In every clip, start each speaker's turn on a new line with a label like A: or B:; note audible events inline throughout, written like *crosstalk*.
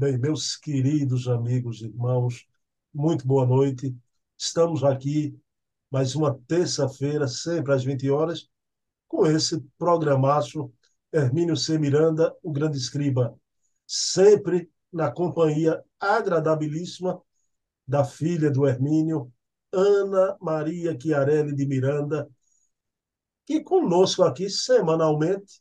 A: Bem, meus queridos amigos, irmãos, muito boa noite. Estamos aqui mais uma terça-feira, sempre às 20 horas, com esse programaço Hermínio C. Miranda, o grande escriba, sempre na companhia agradabilíssima da filha do Hermínio, Ana Maria Chiarelli de Miranda, que conosco aqui semanalmente,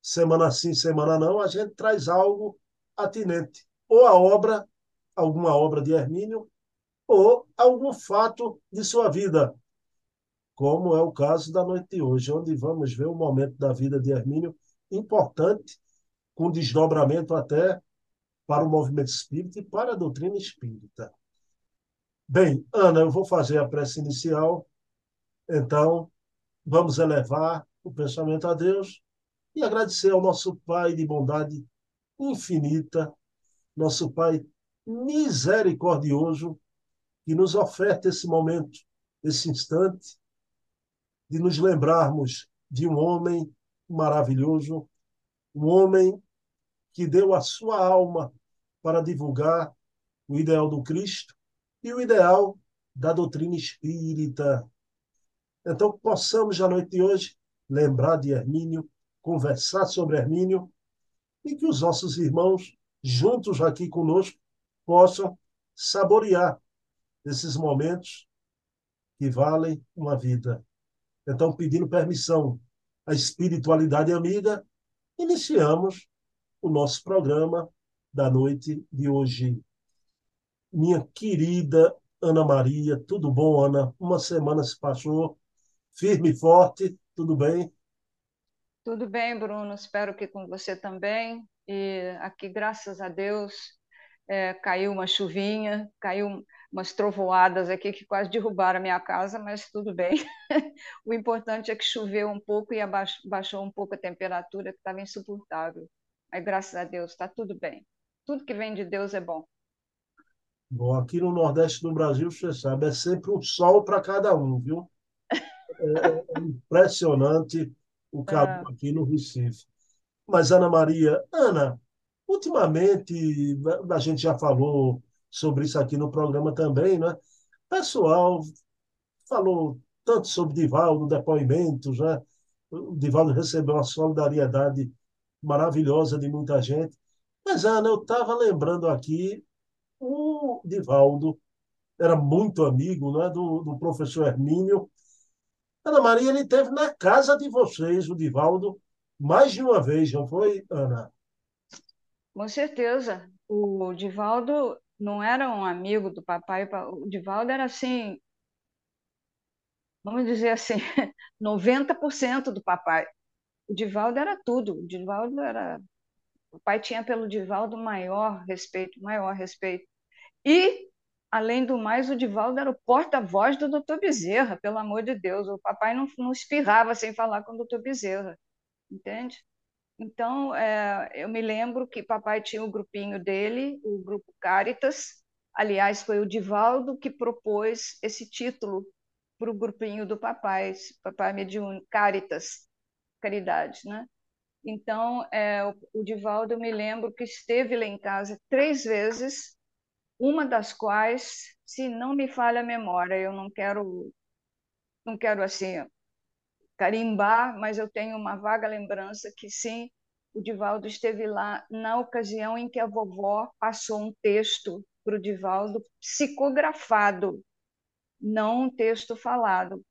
A: semana sim, semana não, a gente traz algo atinente, ou a obra, alguma obra de Hermínio, ou algum fato de sua vida, como é o caso da noite de hoje, onde vamos ver um momento da vida de Hermínio importante, com desdobramento até para o movimento espírita e para a doutrina espírita. Bem, Ana, eu vou fazer a prece inicial, então vamos elevar o pensamento a Deus e agradecer ao nosso Pai de bondade infinita, nosso Pai misericordioso, que nos oferta esse momento, esse instante, de nos lembrarmos de um homem maravilhoso, um homem que deu a sua alma para divulgar o ideal do Cristo e o ideal da doutrina espírita. Então, possamos, na noite de hoje, lembrar de Hermínio, conversar sobre Hermínio e que os nossos irmãos, juntos aqui conosco, possam saborear esses momentos que valem uma vida. Então, pedindo permissão à espiritualidade amiga, iniciamos o nosso programa da noite de hoje. Minha querida Ana Maria, tudo bom, Ana? Uma semana se passou, firme e forte, tudo bem?
B: Tudo bem, Bruno. Espero que com você também. E aqui, graças a Deus, é, caiu uma chuvinha, caiu umas trovoadas aqui que quase derrubaram a minha casa, mas tudo bem. *laughs* o importante é que choveu um pouco e abaixou um pouco a temperatura, que estava insuportável. Mas graças a Deus, está tudo bem. Tudo que vem de Deus é bom.
A: Bom, aqui no Nordeste do Brasil, você sabe, é sempre um sol para cada um, viu? É, é impressionante o calor ah. aqui no Recife. Mas, Ana Maria, Ana, ultimamente, a gente já falou sobre isso aqui no programa também, né? O pessoal falou tanto sobre Divaldo, depoimentos, né? O Divaldo recebeu uma solidariedade maravilhosa de muita gente. Mas, Ana, eu estava lembrando aqui, o Divaldo era muito amigo né, do, do professor Hermínio, Ana Maria, ele teve na casa de vocês, o Divaldo, mais de uma vez, não foi, Ana?
B: Com certeza. O Divaldo não era um amigo do papai, o Divaldo era assim, vamos dizer assim, *laughs* 90% do papai. O Divaldo era tudo. O Divaldo era. O pai tinha pelo Divaldo maior respeito, maior respeito. E Além do mais, o Divaldo era o porta-voz do doutor Bezerra, pelo amor de Deus. O papai não, não espirrava sem falar com o doutor Bezerra, entende? Então, é, eu me lembro que papai tinha o grupinho dele, o grupo Caritas. Aliás, foi o Divaldo que propôs esse título para o grupinho do papai, papai mediúnico, Caritas, caridade, né? Então, é, o, o Divaldo, eu me lembro que esteve lá em casa três vezes uma das quais, se não me falha a memória, eu não quero, não quero assim carimbar, mas eu tenho uma vaga lembrança que sim, o Divaldo esteve lá na ocasião em que a vovó passou um texto para o Divaldo psicografado, não um texto falado,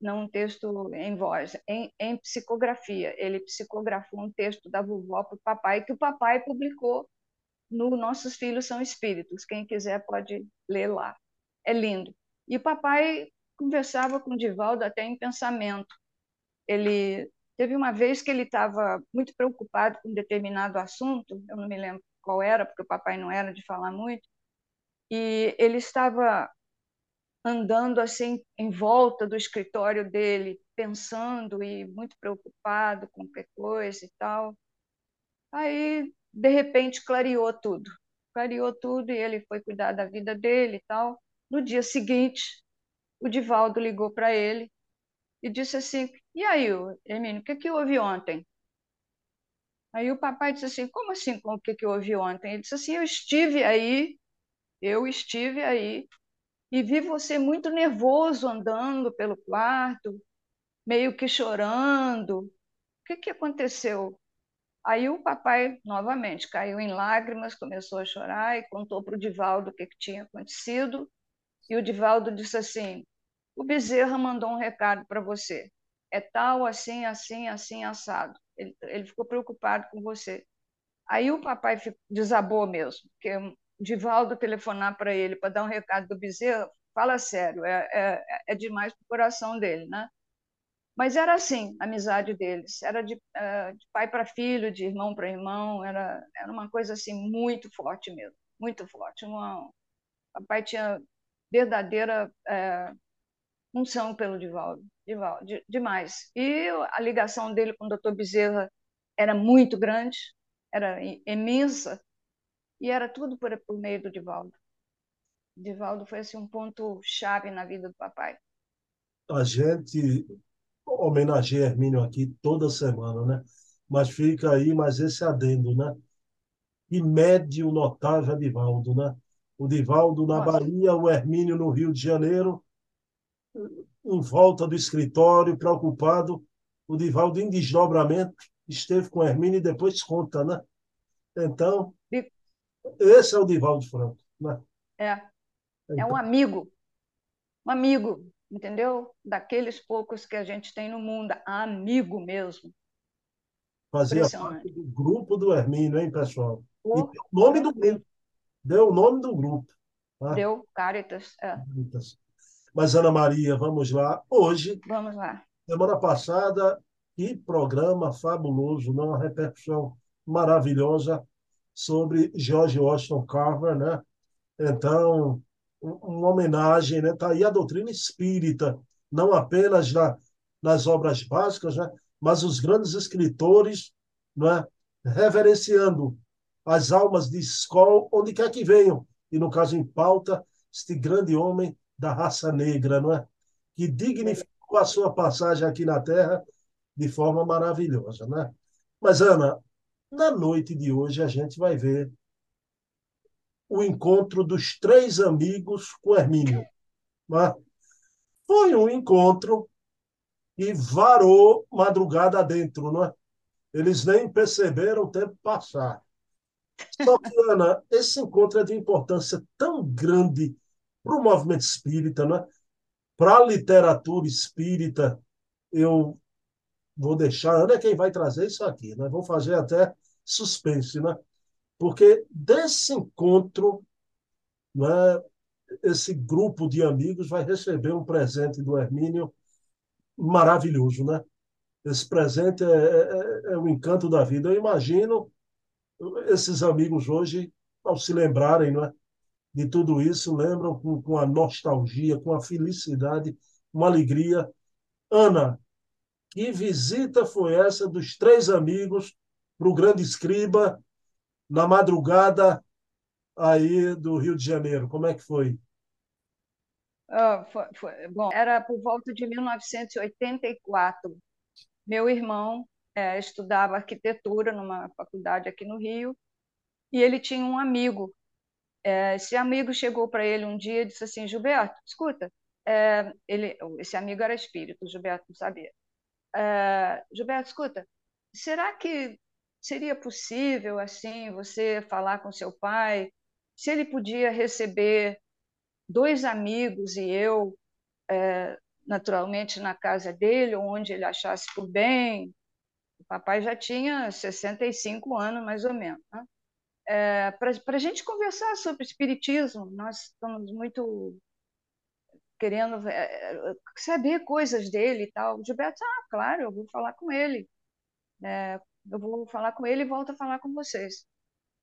B: não um texto em voz, em, em psicografia. Ele psicografou um texto da vovó para o papai, que o papai publicou no Nossos Filhos São Espíritos. Quem quiser pode ler lá. É lindo. E o papai conversava com o Divaldo até em pensamento. Ele teve uma vez que ele estava muito preocupado com um determinado assunto, eu não me lembro qual era, porque o papai não era de falar muito, e ele estava andando assim em volta do escritório dele, pensando e muito preocupado com qualquer coisa e tal. Aí de repente clareou tudo. Clareou tudo e ele foi cuidar da vida dele e tal. No dia seguinte, o Divaldo ligou para ele e disse assim: E aí, Hermínio, o que, que houve ontem? Aí o papai disse assim: Como assim? Com o que, que eu ouvi ontem? Ele disse assim: Eu estive aí, eu estive aí, e vi você muito nervoso andando pelo quarto, meio que chorando. O que, que aconteceu? Aí o papai, novamente, caiu em lágrimas, começou a chorar e contou para o Divaldo o que, que tinha acontecido. E o Divaldo disse assim: O Bezerra mandou um recado para você. É tal, assim, assim, assim, assado. Ele, ele ficou preocupado com você. Aí o papai desabou mesmo, porque o Divaldo telefonar para ele para dar um recado do Bezerra, fala sério, é, é, é demais para o coração dele, né? Mas era assim, a amizade deles. Era de, uh, de pai para filho, de irmão para irmão. Era, era uma coisa assim muito forte mesmo, muito forte. Uma, papai tinha verdadeira é, função pelo Divaldo, Divaldo de, demais. E a ligação dele com o Dr. Bezerra era muito grande, era imensa, e era tudo por, por meio do Divaldo. Divaldo foi assim, um ponto chave na vida do papai.
A: A gente homenageia Hermínio aqui toda semana, né? Mas fica aí mais esse adendo, né? E médio notável Divaldo, né? O Divaldo na. Bahia, o Hermínio no Rio de Janeiro, em volta do escritório, preocupado. O Divaldo em desdobramento esteve com o Hermínio e depois conta, né? Então, esse é o Divaldo Franco, né?
B: É. É um então amigo. Um amigo entendeu? Daqueles poucos que a gente tem no mundo, amigo mesmo.
A: Fazia parte do grupo do Hermínio, hein, pessoal? O, e deu o nome do grupo. Deu o nome do grupo.
B: Tá? Deu, Caritas. É.
A: Mas, Ana Maria, vamos lá. Hoje.
B: Vamos lá.
A: Semana passada, que programa fabuloso, não? uma repercussão maravilhosa sobre George Washington Carver, né? Então, uma homenagem, né? Tá aí a doutrina espírita, não apenas na, nas obras básicas, né? Mas os grandes escritores, né? Reverenciando as almas de escola, onde quer que venham, e no caso em pauta, este grande homem da raça negra, não é? Que dignificou a sua passagem aqui na Terra de forma maravilhosa, né? Mas Ana, na noite de hoje a gente vai ver o encontro dos três amigos com Hermínio. Né? Foi um encontro que varou madrugada dentro, né? Eles nem perceberam o tempo passar. Só que, Ana, esse encontro é de importância tão grande para o movimento espírita, né? para a literatura espírita. Eu vou deixar, Ana é quem vai trazer isso aqui, né? vou fazer até suspense, né? Porque desse encontro, né, esse grupo de amigos vai receber um presente do Hermínio maravilhoso, né? Esse presente é, é, é, o encanto da vida. Eu imagino esses amigos hoje, ao se lembrarem não é, de tudo isso, lembram com, com a nostalgia, com a felicidade, uma alegria. Ana, que visita foi essa dos três amigos para o grande escriba na madrugada aí do Rio de Janeiro. Como é que foi?
B: Ah, foi, foi. Bom, era por volta de 1984. Meu irmão é, estudava arquitetura numa faculdade aqui no Rio e ele tinha um amigo. É, esse amigo chegou para ele um dia e disse assim: Gilberto, escuta, é, ele, esse amigo era espírito, Gilberto não sabia. É, Gilberto, escuta, será que seria possível assim você falar com seu pai? Se ele podia receber dois amigos e eu é, naturalmente na casa dele onde ele achasse por bem? O papai já tinha 65 anos mais ou menos né? é, para a gente conversar sobre espiritismo nós estamos muito querendo é, saber coisas dele e tal. Gilberto ah claro eu vou falar com ele. É, eu vou falar com ele e volto a falar com vocês.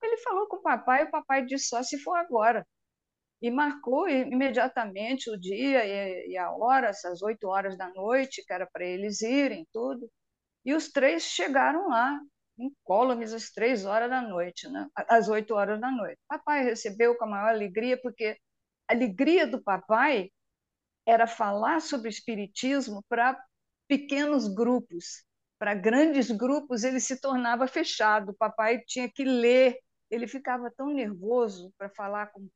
B: Ele falou com o papai, o papai disse só se for agora. E marcou imediatamente o dia e a hora, essas oito horas da noite, que era para eles irem, tudo. E os três chegaram lá, incólumes, às três horas da noite, né? às oito horas da noite. Papai recebeu com a maior alegria, porque a alegria do papai era falar sobre espiritismo para pequenos grupos para grandes grupos, ele se tornava fechado. O papai tinha que ler, ele ficava tão nervoso para falar com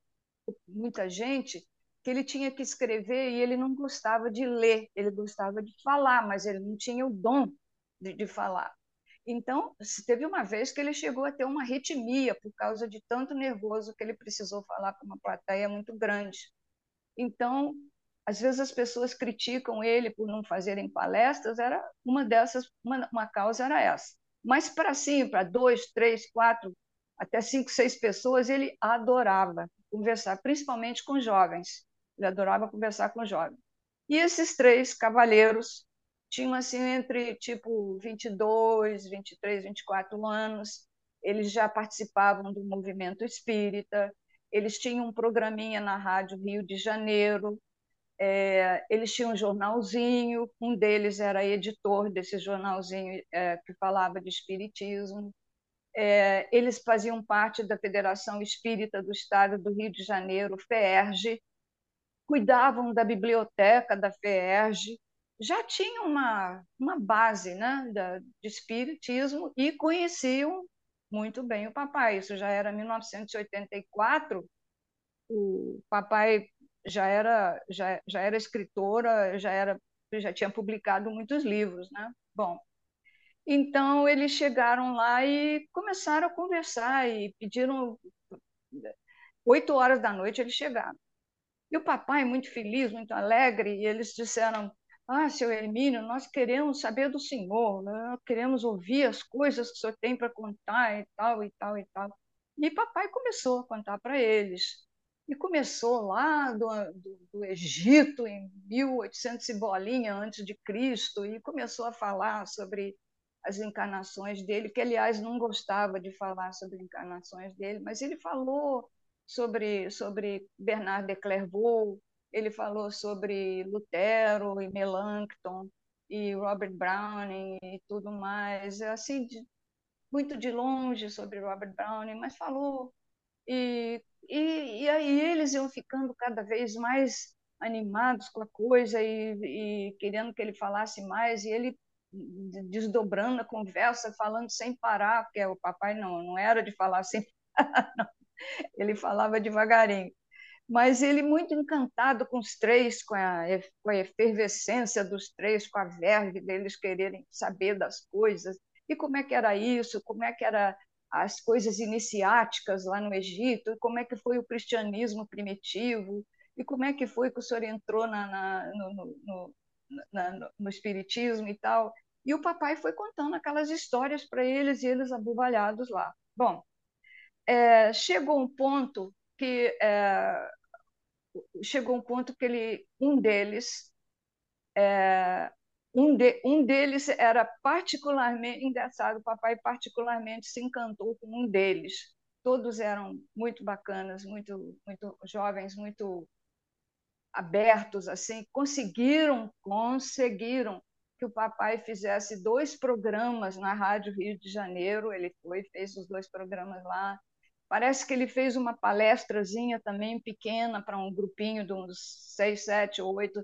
B: muita gente que ele tinha que escrever e ele não gostava de ler, ele gostava de falar, mas ele não tinha o dom de, de falar. Então, teve uma vez que ele chegou a ter uma arritmia por causa de tanto nervoso que ele precisou falar para uma plateia muito grande. Então, às vezes as pessoas criticam ele por não fazerem palestras, era uma dessas, uma, uma causa era essa. Mas para sim, para dois, três, quatro, até cinco, seis pessoas, ele adorava conversar, principalmente com jovens. Ele adorava conversar com jovens. E esses três cavalheiros tinham assim entre tipo 22, 23, 24 anos. Eles já participavam do movimento espírita. Eles tinham um programinha na rádio Rio de Janeiro é, eles tinham um jornalzinho, um deles era editor desse jornalzinho é, que falava de espiritismo. É, eles faziam parte da Federação Espírita do Estado do Rio de Janeiro, FEERJ, cuidavam da biblioteca da FEERJ, já tinham uma, uma base né, da, de espiritismo e conheciam muito bem o papai. Isso já era 1984. O papai já era já, já era escritora, já era já tinha publicado muitos livros, né? Bom, então eles chegaram lá e começaram a conversar e pediram oito horas da noite eles chegaram. E o papai muito feliz, muito alegre, e eles disseram: "Ah, seu Hermínio, nós queremos saber do senhor, né? queremos ouvir as coisas que o senhor tem para contar e tal e tal e tal". E papai começou a contar para eles e começou lá do, do, do, Egito, em 1800 e bolinha antes de Cristo, e começou a falar sobre as encarnações dele, que, aliás, não gostava de falar sobre encarnações dele, mas ele falou sobre, sobre Bernard de Clairvaux, ele falou sobre Lutero e Melanchthon, e Robert Browning e tudo mais, assim, de, muito de longe sobre Robert Browning, mas falou e e, e aí eles iam ficando cada vez mais animados com a coisa e, e querendo que ele falasse mais, e ele desdobrando a conversa, falando sem parar, porque o papai não, não era de falar sem parar, *laughs* ele falava devagarinho. Mas ele muito encantado com os três, com a, com a efervescência dos três, com a verve deles quererem saber das coisas, e como é que era isso, como é que era as coisas iniciáticas lá no Egito, como é que foi o cristianismo primitivo, e como é que foi que o senhor entrou na, na, no, no, na, no, espiritismo e tal. E o papai foi contando aquelas histórias para eles e eles abobalhados lá. Bom, é, chegou um ponto que é, chegou um ponto que ele, um deles é, um, de, um deles era particularmente engraçado, o papai particularmente se encantou com um deles. Todos eram muito bacanas, muito, muito jovens, muito abertos, assim, conseguiram, conseguiram que o papai fizesse dois programas na Rádio Rio de Janeiro. Ele foi, fez os dois programas lá. Parece que ele fez uma palestrazinha também pequena para um grupinho de uns seis, sete, oito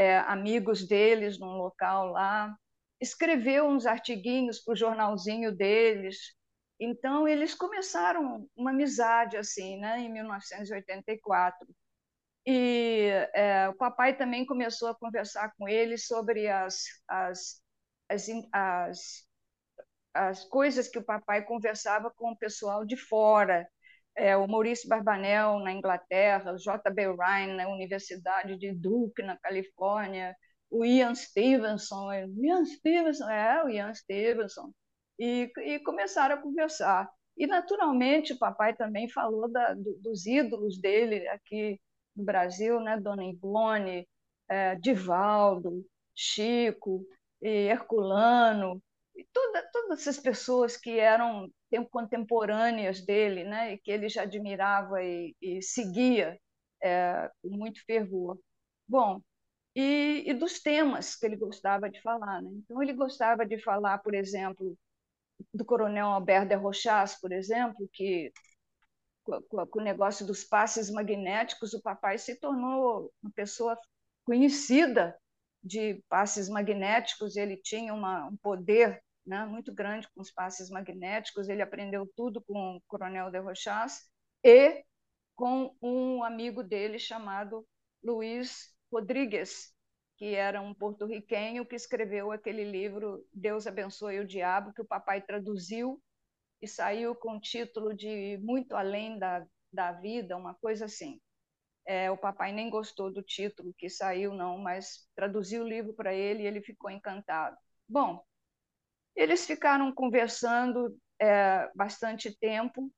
B: é, amigos deles num local lá, escreveu uns artiguinhos para o jornalzinho deles. Então, eles começaram uma amizade assim, né, em 1984. E é, o papai também começou a conversar com eles sobre as, as, as, as, as coisas que o papai conversava com o pessoal de fora, é, o Maurice Barbanel na Inglaterra, o J.B. Ryan na Universidade de Duke, na Califórnia, o Ian Stevenson, Ian Stevenson, é, o Ian Stevenson, e, e começaram a conversar. E, naturalmente, o papai também falou da, do, dos ídolos dele aqui no Brasil, né? Dona Ivone, é, Divaldo, Chico, Herculano, e toda, todas essas pessoas que eram contemporâneas dele, né, e que ele já admirava e, e seguia é, com muito fervor. Bom, e, e, dos temas que ele gostava de falar. Né? Então, ele gostava de falar, por exemplo, do coronel Albert de Rochas, por exemplo, que com, com o negócio dos passes magnéticos, o papai se tornou uma pessoa conhecida de passes magnéticos, ele tinha uma, um poder né, muito grande com os passes magnéticos, ele aprendeu tudo com o Coronel de Rochas e com um amigo dele chamado Luiz Rodrigues, que era um porto-riquenho que escreveu aquele livro Deus abençoe o diabo, que o papai traduziu e saiu com o título de Muito Além da, da Vida, uma coisa assim. É, o papai nem gostou do título que saiu, não, mas traduziu o livro para ele e ele ficou encantado. Bom, eles ficaram conversando é, bastante tempo,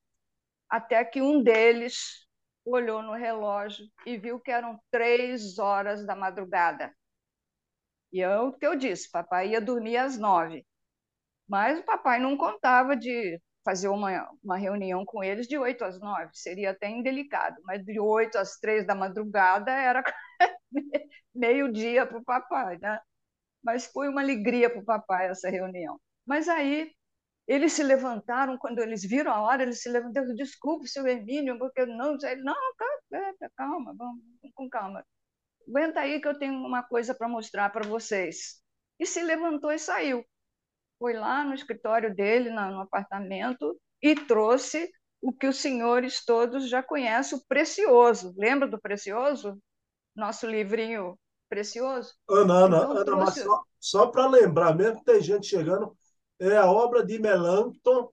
B: até que um deles olhou no relógio e viu que eram três horas da madrugada. E é o que eu disse, papai ia dormir às nove. Mas o papai não contava de fazer uma, uma reunião com eles de oito às nove, seria até indelicado, mas de oito às três da madrugada era *laughs* meio-dia para o papai, né? Mas foi uma alegria para o papai essa reunião. Mas aí eles se levantaram, quando eles viram a hora, eles se levantaram, desculpe, seu Hermínio, porque não, não, calma, calma, vamos com calma. Aguenta aí que eu tenho uma coisa para mostrar para vocês. E se levantou e saiu. Foi lá no escritório dele, no apartamento, e trouxe o que os senhores todos já conhecem, o Precioso. Lembra do Precioso? Nosso livrinho Precioso?
A: Ana, Ana, então, Ana trouxe... mas só, só para lembrar mesmo que tem gente chegando, é a obra de Melancton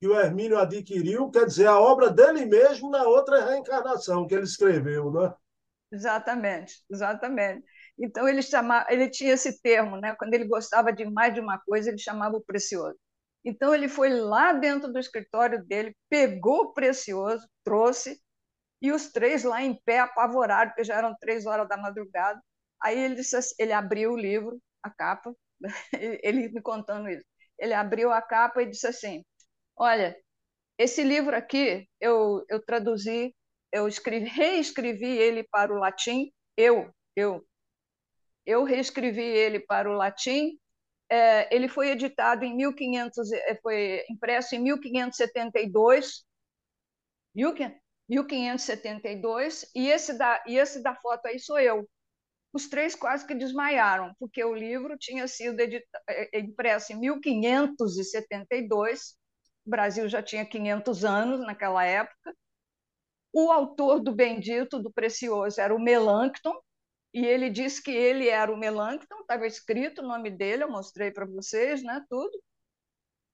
A: que o Hermínio adquiriu, quer dizer, a obra dele mesmo na outra reencarnação que ele escreveu, né?
B: Exatamente, exatamente. Então ele chamava, ele tinha esse termo, né? Quando ele gostava de mais de uma coisa, ele chamava o precioso. Então ele foi lá dentro do escritório dele, pegou o precioso, trouxe e os três lá em pé apavorados, porque já eram três horas da madrugada. Aí ele disse, assim, ele abriu o livro, a capa, *laughs* ele me contando isso ele abriu a capa e disse assim: Olha, esse livro aqui eu, eu traduzi, eu escrevi, reescrevi ele para o latim, eu, eu, eu reescrevi ele para o latim. É, ele foi editado em 1500, é, foi impresso em 1572, 1572, e esse da, e esse da foto aí sou eu os três quase que desmaiaram, porque o livro tinha sido é, é, impresso em 1572, o Brasil já tinha 500 anos naquela época. O autor do Bendito, do Precioso, era o Melancton, e ele disse que ele era o Melancton, estava escrito o nome dele, eu mostrei para vocês, né, tudo.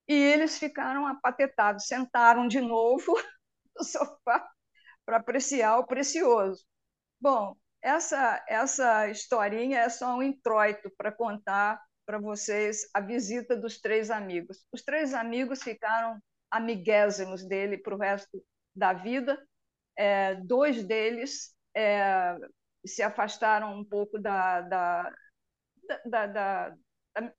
B: E eles ficaram apatetados, sentaram de novo *laughs* no sofá para apreciar o Precioso. Bom, essa, essa historinha é só um introito para contar para vocês a visita dos três amigos. Os três amigos ficaram amiguésimos dele para o resto da vida. É, dois deles é, se afastaram um pouco da, da, da, da,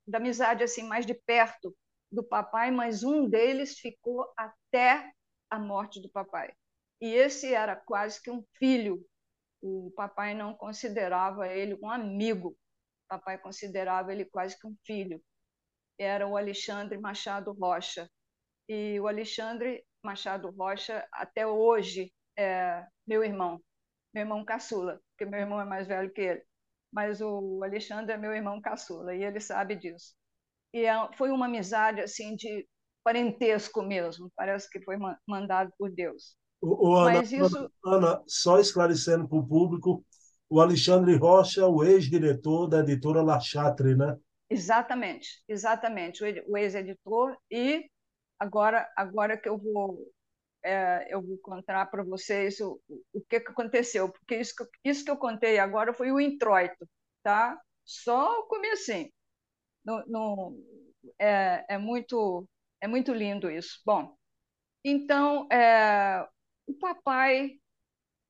B: da amizade assim mais de perto do papai, mas um deles ficou até a morte do papai. E esse era quase que um filho o papai não considerava ele um amigo, o papai considerava ele quase que um filho. Era o Alexandre Machado Rocha. E o Alexandre Machado Rocha, até hoje, é meu irmão, meu irmão caçula, porque meu irmão é mais velho que ele. Mas o Alexandre é meu irmão caçula, e ele sabe disso. E é, foi uma amizade assim de parentesco mesmo, parece que foi mandado por Deus.
A: O, o Ana, Mas isso... Ana, só esclarecendo para o público, o Alexandre Rocha, o ex-diretor da editora La Chatre, né?
B: Exatamente, exatamente, o ex-editor e agora, agora que eu vou é, eu vou contar para vocês o, o que, que aconteceu, porque isso que, isso que eu contei agora foi o introito, tá? Só o comecinho. No, no, é, é, muito, é muito lindo isso. Bom, então, é, o papai,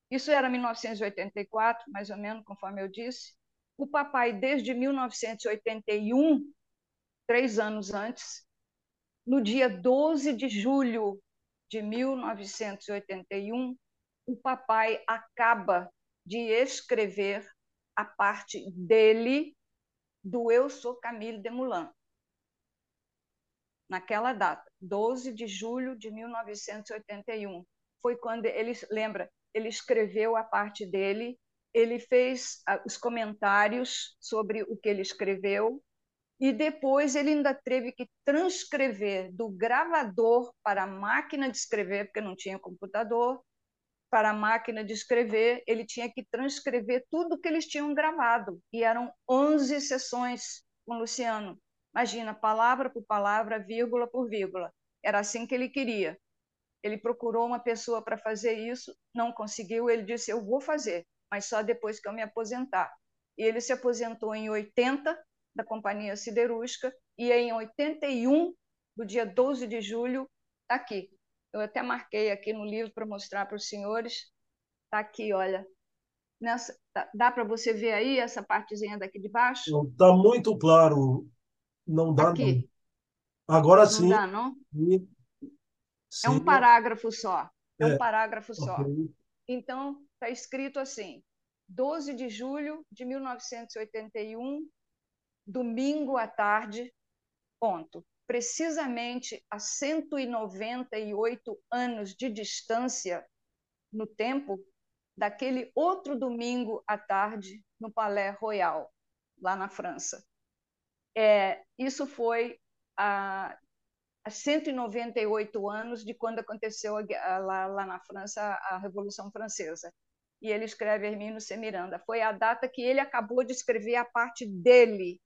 B: isso era 1984, mais ou menos, conforme eu disse. O papai, desde 1981, três anos antes, no dia 12 de julho de 1981, o papai acaba de escrever a parte dele do Eu Sou Camille Desmoulins. Naquela data, 12 de julho de 1981 foi quando ele lembra, ele escreveu a parte dele ele fez os comentários sobre o que ele escreveu e depois ele ainda teve que transcrever do gravador para a máquina de escrever, porque não tinha computador, para a máquina de escrever, ele tinha que transcrever tudo que eles tinham gravado. E eram 11 sessões com Luciano. Imagina, palavra por palavra, vírgula por vírgula. Era assim que ele queria. Ele procurou uma pessoa para fazer isso, não conseguiu. Ele disse: Eu vou fazer, mas só depois que eu me aposentar. E ele se aposentou em 80 da Companhia Siderúrgica e em 81, do dia 12 de julho, está aqui. Eu até marquei aqui no livro para mostrar para os senhores. Está aqui, olha. Nessa, dá, dá para você ver aí essa partezinha daqui de baixo?
A: Está muito claro. Não dá,
B: aqui.
A: não. Agora sim.
B: Não dá, não? Sim. É um parágrafo só. É, é. um parágrafo só. Okay. Então, está escrito assim: 12 de julho de 1981, domingo à tarde, ponto. Precisamente a 198 anos de distância no tempo daquele outro domingo à tarde no Palais Royal, lá na França. É, isso foi há 198 anos de quando aconteceu lá, lá na França a Revolução Francesa e ele escreve Hermínio C. Miranda. Foi a data que ele acabou de escrever a parte dele,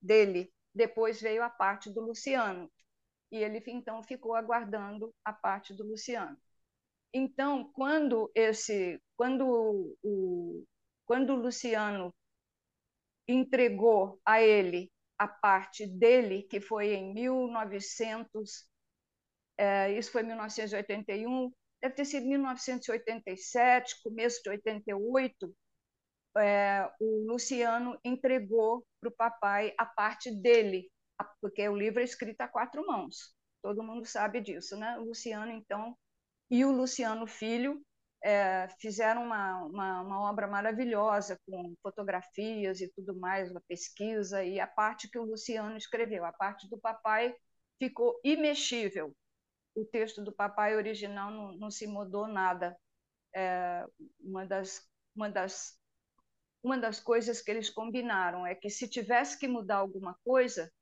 B: dele. Depois veio a parte do Luciano. E ele então ficou aguardando a parte do Luciano. Então, quando esse, quando o, quando o Luciano entregou a ele a parte dele, que foi em 1900, é, isso foi 1981, deve ter sido 1987, começo de 88, é, o Luciano entregou para o papai a parte dele, porque o livro é escrito a quatro mãos. Todo mundo sabe disso, né? O Luciano, então, e o Luciano Filho é, fizeram uma, uma, uma, obra maravilhosa com fotografias e tudo mais, uma pesquisa, e a parte que o Luciano escreveu, a parte do papai, ficou imexível o texto do papai original não, não se mudou nada. É, uma, das, uma, das, uma das coisas que eles combinaram é que se tivesse que mudar alguma coisa,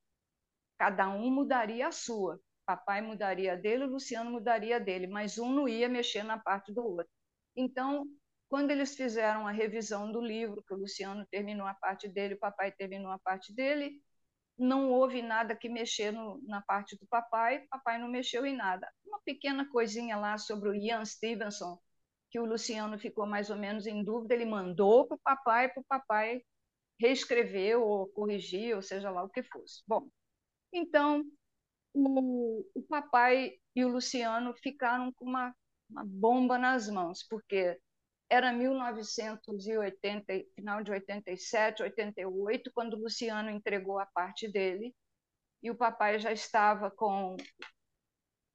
B: cada um mudaria a sua. Papai mudaria dele, o Luciano mudaria dele, mas um não ia mexer na parte do outro. Então, quando eles fizeram a revisão do livro, que o Luciano terminou a parte dele, o papai terminou a parte dele, não houve nada que mexer no, na parte do papai, papai não mexeu em nada. Uma pequena coisinha lá sobre o Ian Stevenson, que o Luciano ficou mais ou menos em dúvida, ele mandou para o papai, para o papai reescrever ou corrigir, ou seja lá o que fosse. Bom, então o, o papai e o Luciano ficaram com uma, uma bomba nas mãos, porque era 1980, final de 87, 88, quando o Luciano entregou a parte dele, e o papai já estava com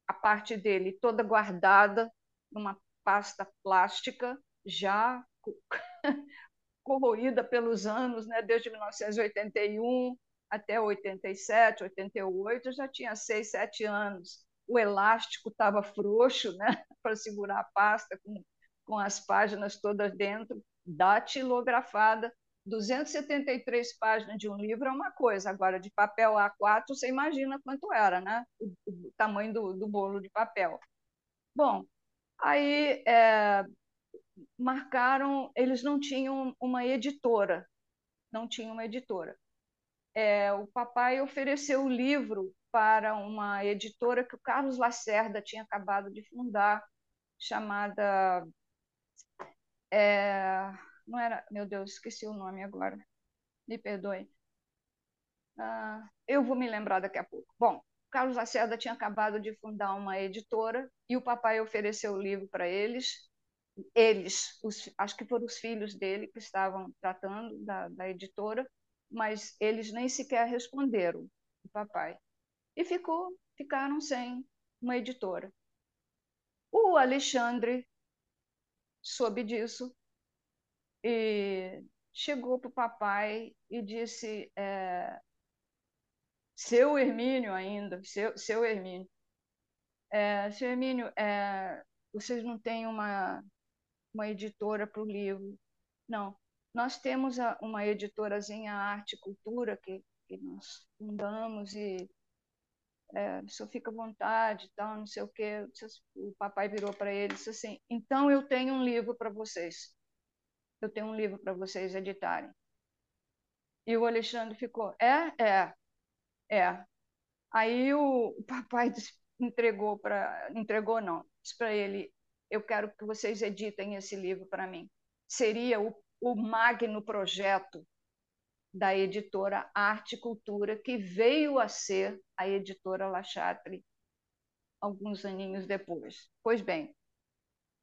B: a parte dele toda guardada numa pasta plástica, já *laughs* corroída pelos anos, né? desde 1981 até 87, 88, já tinha seis, sete anos. O elástico estava frouxo né? *laughs* para segurar a pasta com com as páginas todas dentro, datilografada. 273 páginas de um livro é uma coisa, agora de papel A4, você imagina quanto era, né? O, o tamanho do, do, bolo de papel. Bom, aí é, marcaram, eles não tinham uma editora, não tinham uma editora. É, o papai ofereceu o livro para uma editora que o Carlos Lacerda tinha acabado de fundar, chamada é, não era, meu Deus, esqueci o nome agora. Me perdoe. Ah, eu vou me lembrar daqui a pouco. Bom, Carlos Lacerda tinha acabado de fundar uma editora e o papai ofereceu o livro para eles. Eles, os, acho que foram os filhos dele que estavam tratando da, da editora, mas eles nem sequer responderam o papai. E ficou, ficaram sem uma editora. O Alexandre soube disso e chegou para o papai e disse: é, Seu Hermínio, ainda, seu, seu Hermínio, é, seu Hermínio, é, vocês não têm uma, uma editora para o livro? Não, nós temos uma editorazinha Arte e Cultura que, que nós fundamos e é, o senhor fica à vontade, tal, não sei o quê. O papai virou para ele e disse assim: então eu tenho um livro para vocês. Eu tenho um livro para vocês editarem. E o Alexandre ficou: é, é, é. Aí o, papai entregou para, entregou não, disse para ele: eu quero que vocês editem esse livro para mim. Seria o, o magno projeto da editora Arte e Cultura, que veio a ser a editora La Chatre alguns aninhos depois. Pois bem,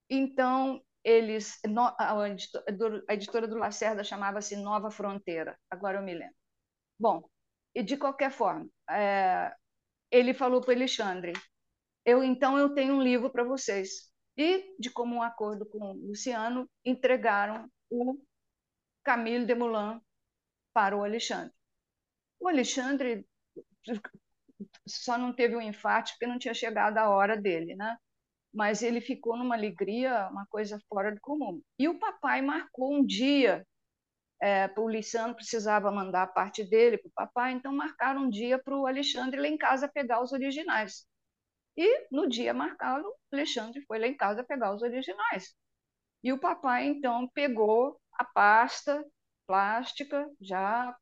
B: então eles a editora do Lacerda chamava-se Nova Fronteira, agora eu me lembro. Bom, e de qualquer forma, é, ele falou para Alexandre, eu então eu tenho um livro para vocês. E, de comum acordo com o Luciano, entregaram o Camille Desmoulins para o Alexandre. O Alexandre só não teve um infarte porque não tinha chegado a hora dele, né? Mas ele ficou numa alegria, uma coisa fora do comum. E o papai marcou um dia, é, o Alexandre precisava mandar a parte dele para o papai, então marcaram um dia para o Alexandre lá em casa pegar os originais. E no dia marcado, o Alexandre foi lá em casa pegar os originais. E o papai então pegou a pasta plástica, já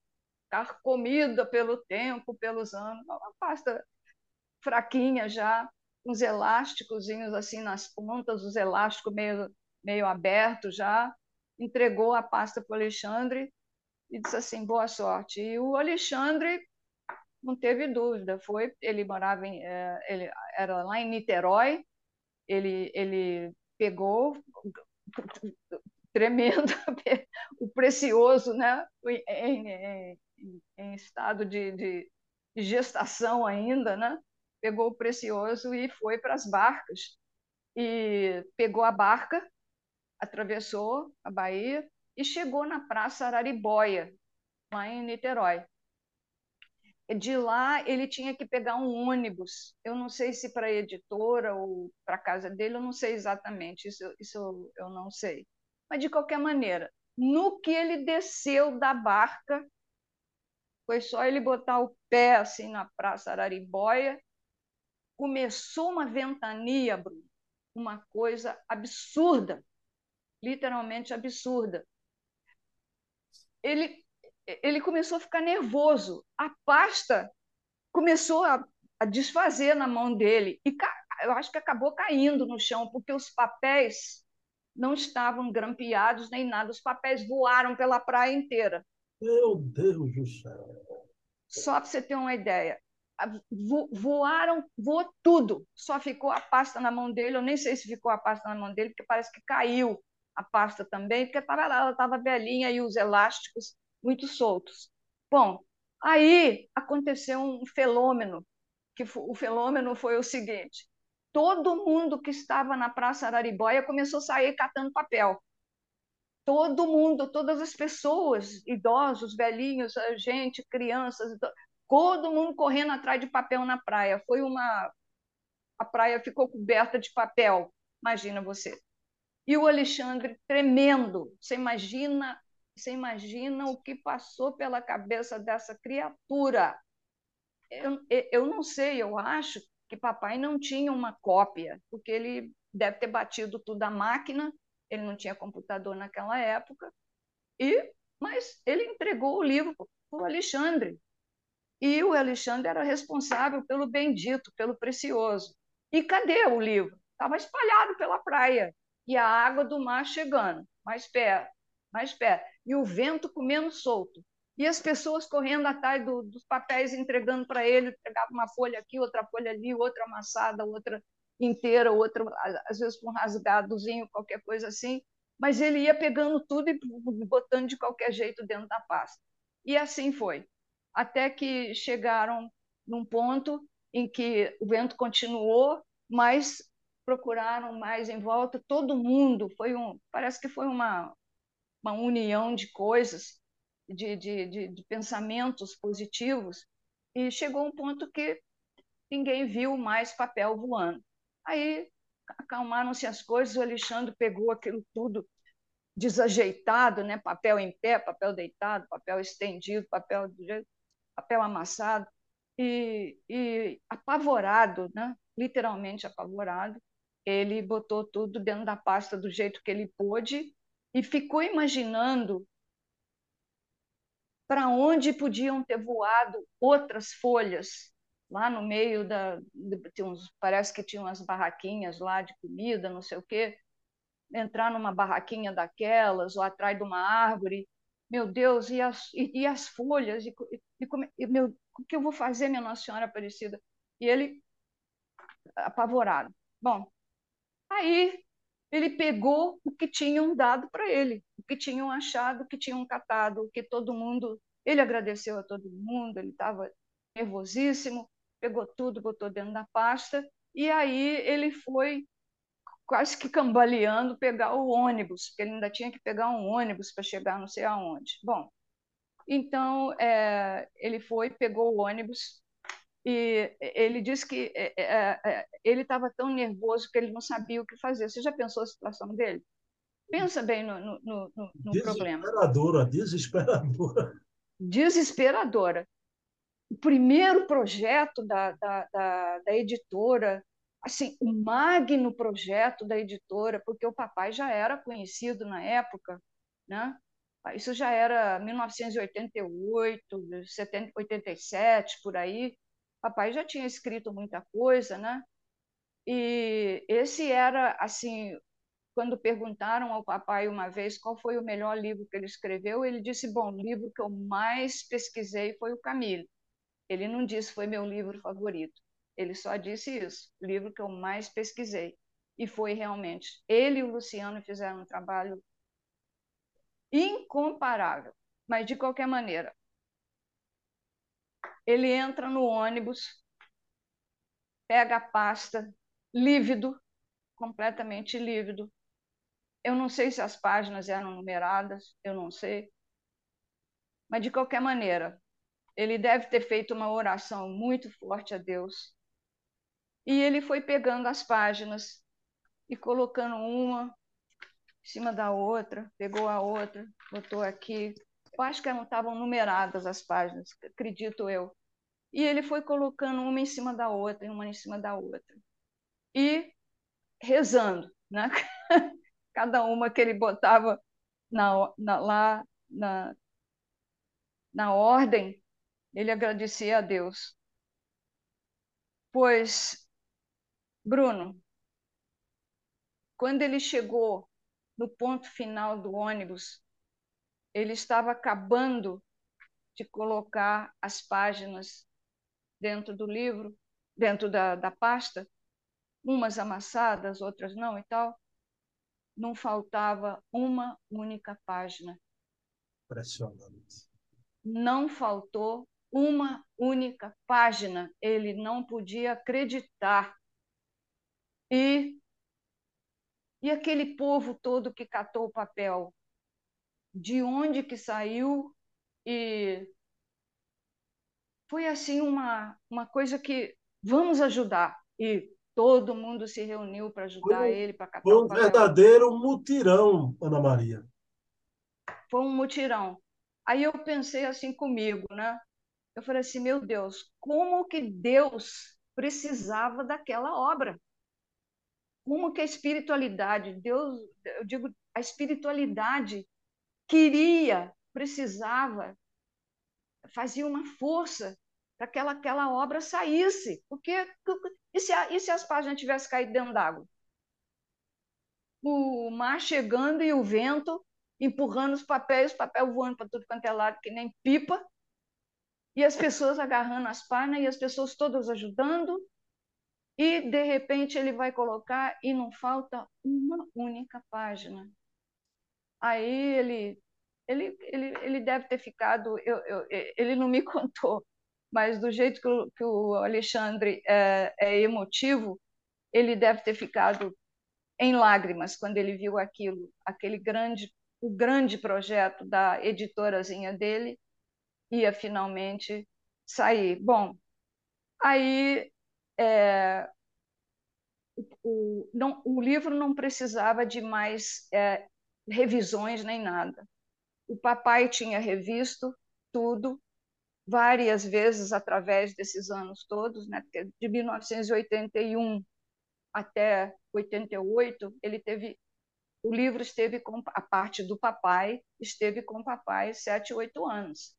B: carcomida pelo tempo, pelos anos, uma pasta fraquinha já, uns elásticos assim nas pontas, os elásticos meio, meio abertos já, entregou a pasta para o Alexandre e disse assim, boa sorte. E o Alexandre não teve dúvida, foi, ele morava em, é, ele era lá em Niterói, ele, ele pegou, tremendo, *laughs* o precioso, né? em, em, em estado de, de, gestação ainda, né? pegou o precioso e foi para as barcas. E pegou a barca, atravessou a Bahia e chegou na Praça Araribóia, lá em Niterói. De lá ele tinha que pegar um ônibus. Eu não sei se para a editora ou para a casa dele, eu não sei exatamente, isso, isso eu não sei mas de qualquer maneira, no que ele desceu da barca, foi só ele botar o pé assim na Praça Araribóia, começou uma ventania, Bruno, uma coisa absurda, literalmente absurda. Ele, ele começou a ficar nervoso, a pasta começou a, a desfazer na mão dele, e eu acho que acabou caindo no chão, porque os papéis não estavam grampeados nem nada, os papéis voaram pela praia inteira.
A: Meu Deus do céu!
B: Só para você ter uma ideia, voaram, voou tudo, só ficou a pasta na mão dele. Eu nem sei se ficou a pasta na mão dele, porque parece que caiu a pasta também, porque tava, ela estava velhinha e os elásticos muito soltos. Bom, aí aconteceu um fenômeno, que o fenômeno foi o seguinte: todo mundo que estava na Praça Araribóia começou a sair catando papel. Todo mundo, todas as pessoas, idosos, velhinhos, gente, crianças, todo mundo correndo atrás de papel na praia. Foi uma a praia ficou coberta de papel, imagina você. E o Alexandre tremendo. Você imagina, você imagina o que passou pela cabeça dessa criatura. Eu, eu não sei, eu acho que papai não tinha uma cópia, porque ele deve ter batido tudo à máquina, ele não tinha computador naquela época, e mas ele entregou o livro para o Alexandre. E o Alexandre era responsável pelo bendito, pelo precioso. E cadê o livro? Estava espalhado pela praia. E a água do mar chegando, mais perto, mais perto. E o vento comendo solto e as pessoas correndo atrás do, dos papéis, entregando para ele, entregava uma folha aqui, outra folha ali, outra amassada, outra inteira, outra, às vezes com um rasgadozinho, qualquer coisa assim, mas ele ia pegando tudo e botando de qualquer jeito dentro da pasta. E assim foi, até que chegaram num ponto em que o vento continuou, mas procuraram mais em volta, todo mundo, foi um, parece que foi uma, uma união de coisas, de, de, de, de pensamentos positivos, e chegou um ponto que ninguém viu mais papel voando. Aí acalmaram-se as coisas, o Alexandre pegou aquilo tudo desajeitado, né? papel em pé, papel deitado, papel estendido, papel, papel amassado, e, e apavorado, né? literalmente apavorado, ele botou tudo dentro da pasta do jeito que ele pôde e ficou imaginando para onde podiam ter voado outras folhas? Lá no meio da uns, parece que tinha umas barraquinhas lá de comida não sei o quê. Entrar numa barraquinha daquelas ou atrás de uma árvore. Meu Deus e as, e, e as folhas? E, e, e meu o que eu vou fazer minha Nossa Senhora Aparecida? E ele apavorado. Bom aí ele pegou o que tinham dado para ele, o que tinham achado, o que tinham catado, o que todo mundo. Ele agradeceu a todo mundo, ele estava nervosíssimo, pegou tudo, botou dentro da pasta, e aí ele foi quase que cambaleando pegar o ônibus, porque ele ainda tinha que pegar um ônibus para chegar não sei aonde. Bom, então é, ele foi, pegou o ônibus, e ele disse que é, é, é ele estava tão nervoso que ele não sabia o que fazer. Você já pensou a situação dele? Pensa bem no, no, no, no problema.
A: Desesperadora, desesperadora.
B: Desesperadora. O primeiro projeto da, da, da, da editora, assim, o magno projeto da editora, porque o papai já era conhecido na época, né? Isso já era 1988, 87, por aí papai já tinha escrito muita coisa, né? E esse era assim, quando perguntaram ao papai uma vez qual foi o melhor livro que ele escreveu, ele disse: "Bom, o livro que eu mais pesquisei foi o Camilo". Ele não disse foi meu livro favorito. Ele só disse isso, o livro que eu mais pesquisei. E foi realmente. Ele e o Luciano fizeram um trabalho incomparável. Mas de qualquer maneira, ele entra no ônibus, pega a pasta, lívido, completamente lívido. Eu não sei se as páginas eram numeradas, eu não sei. Mas, de qualquer maneira, ele deve ter feito uma oração muito forte a Deus. E ele foi pegando as páginas e colocando uma em cima da outra, pegou a outra, botou aqui, eu acho que não estavam numeradas as páginas, acredito eu. E ele foi colocando uma em cima da outra, uma em cima da outra. E rezando, né? *laughs* Cada uma que ele botava na, na, lá na, na ordem, ele agradecia a Deus. Pois, Bruno, quando ele chegou no ponto final do ônibus, ele estava acabando de colocar as páginas dentro do livro, dentro da, da pasta, umas amassadas, outras não e tal. Não faltava uma única página.
A: Impressionante.
B: Não faltou uma única página. Ele não podia acreditar. E, e aquele povo todo que catou o papel, de onde que saiu e foi assim uma, uma coisa que vamos ajudar. E todo mundo se reuniu para ajudar
A: foi,
B: ele para catar
A: foi um verdadeiro mutirão Ana Maria.
B: Foi um mutirão. Aí eu pensei assim comigo né? Eu falei assim meu Deus como que Deus precisava daquela obra? Como que a espiritualidade Deus eu digo a espiritualidade queria, precisava, fazia uma força para que aquela, aquela obra saísse. Porque e se, e se as páginas tivessem caído dentro d'água? O mar chegando e o vento empurrando os papéis, o papel voando para tudo quanto é lado, que nem pipa, e as pessoas agarrando as páginas, e as pessoas todas ajudando, e de repente ele vai colocar e não falta uma única página. Aí ele, ele, ele, ele deve ter ficado, eu, eu, ele não me *laughs* contou, mas do jeito que o, que o Alexandre é, é emotivo, ele deve ter ficado em lágrimas quando ele viu aquilo, aquele grande, o grande projeto da editorazinha dele ia finalmente sair. Bom, aí é, o, não, o livro não precisava de mais é, revisões nem nada. O papai tinha revisto tudo várias vezes através desses anos todos, né? de 1981 até 88, ele teve o livro esteve com a parte do papai esteve com o papai sete, oito anos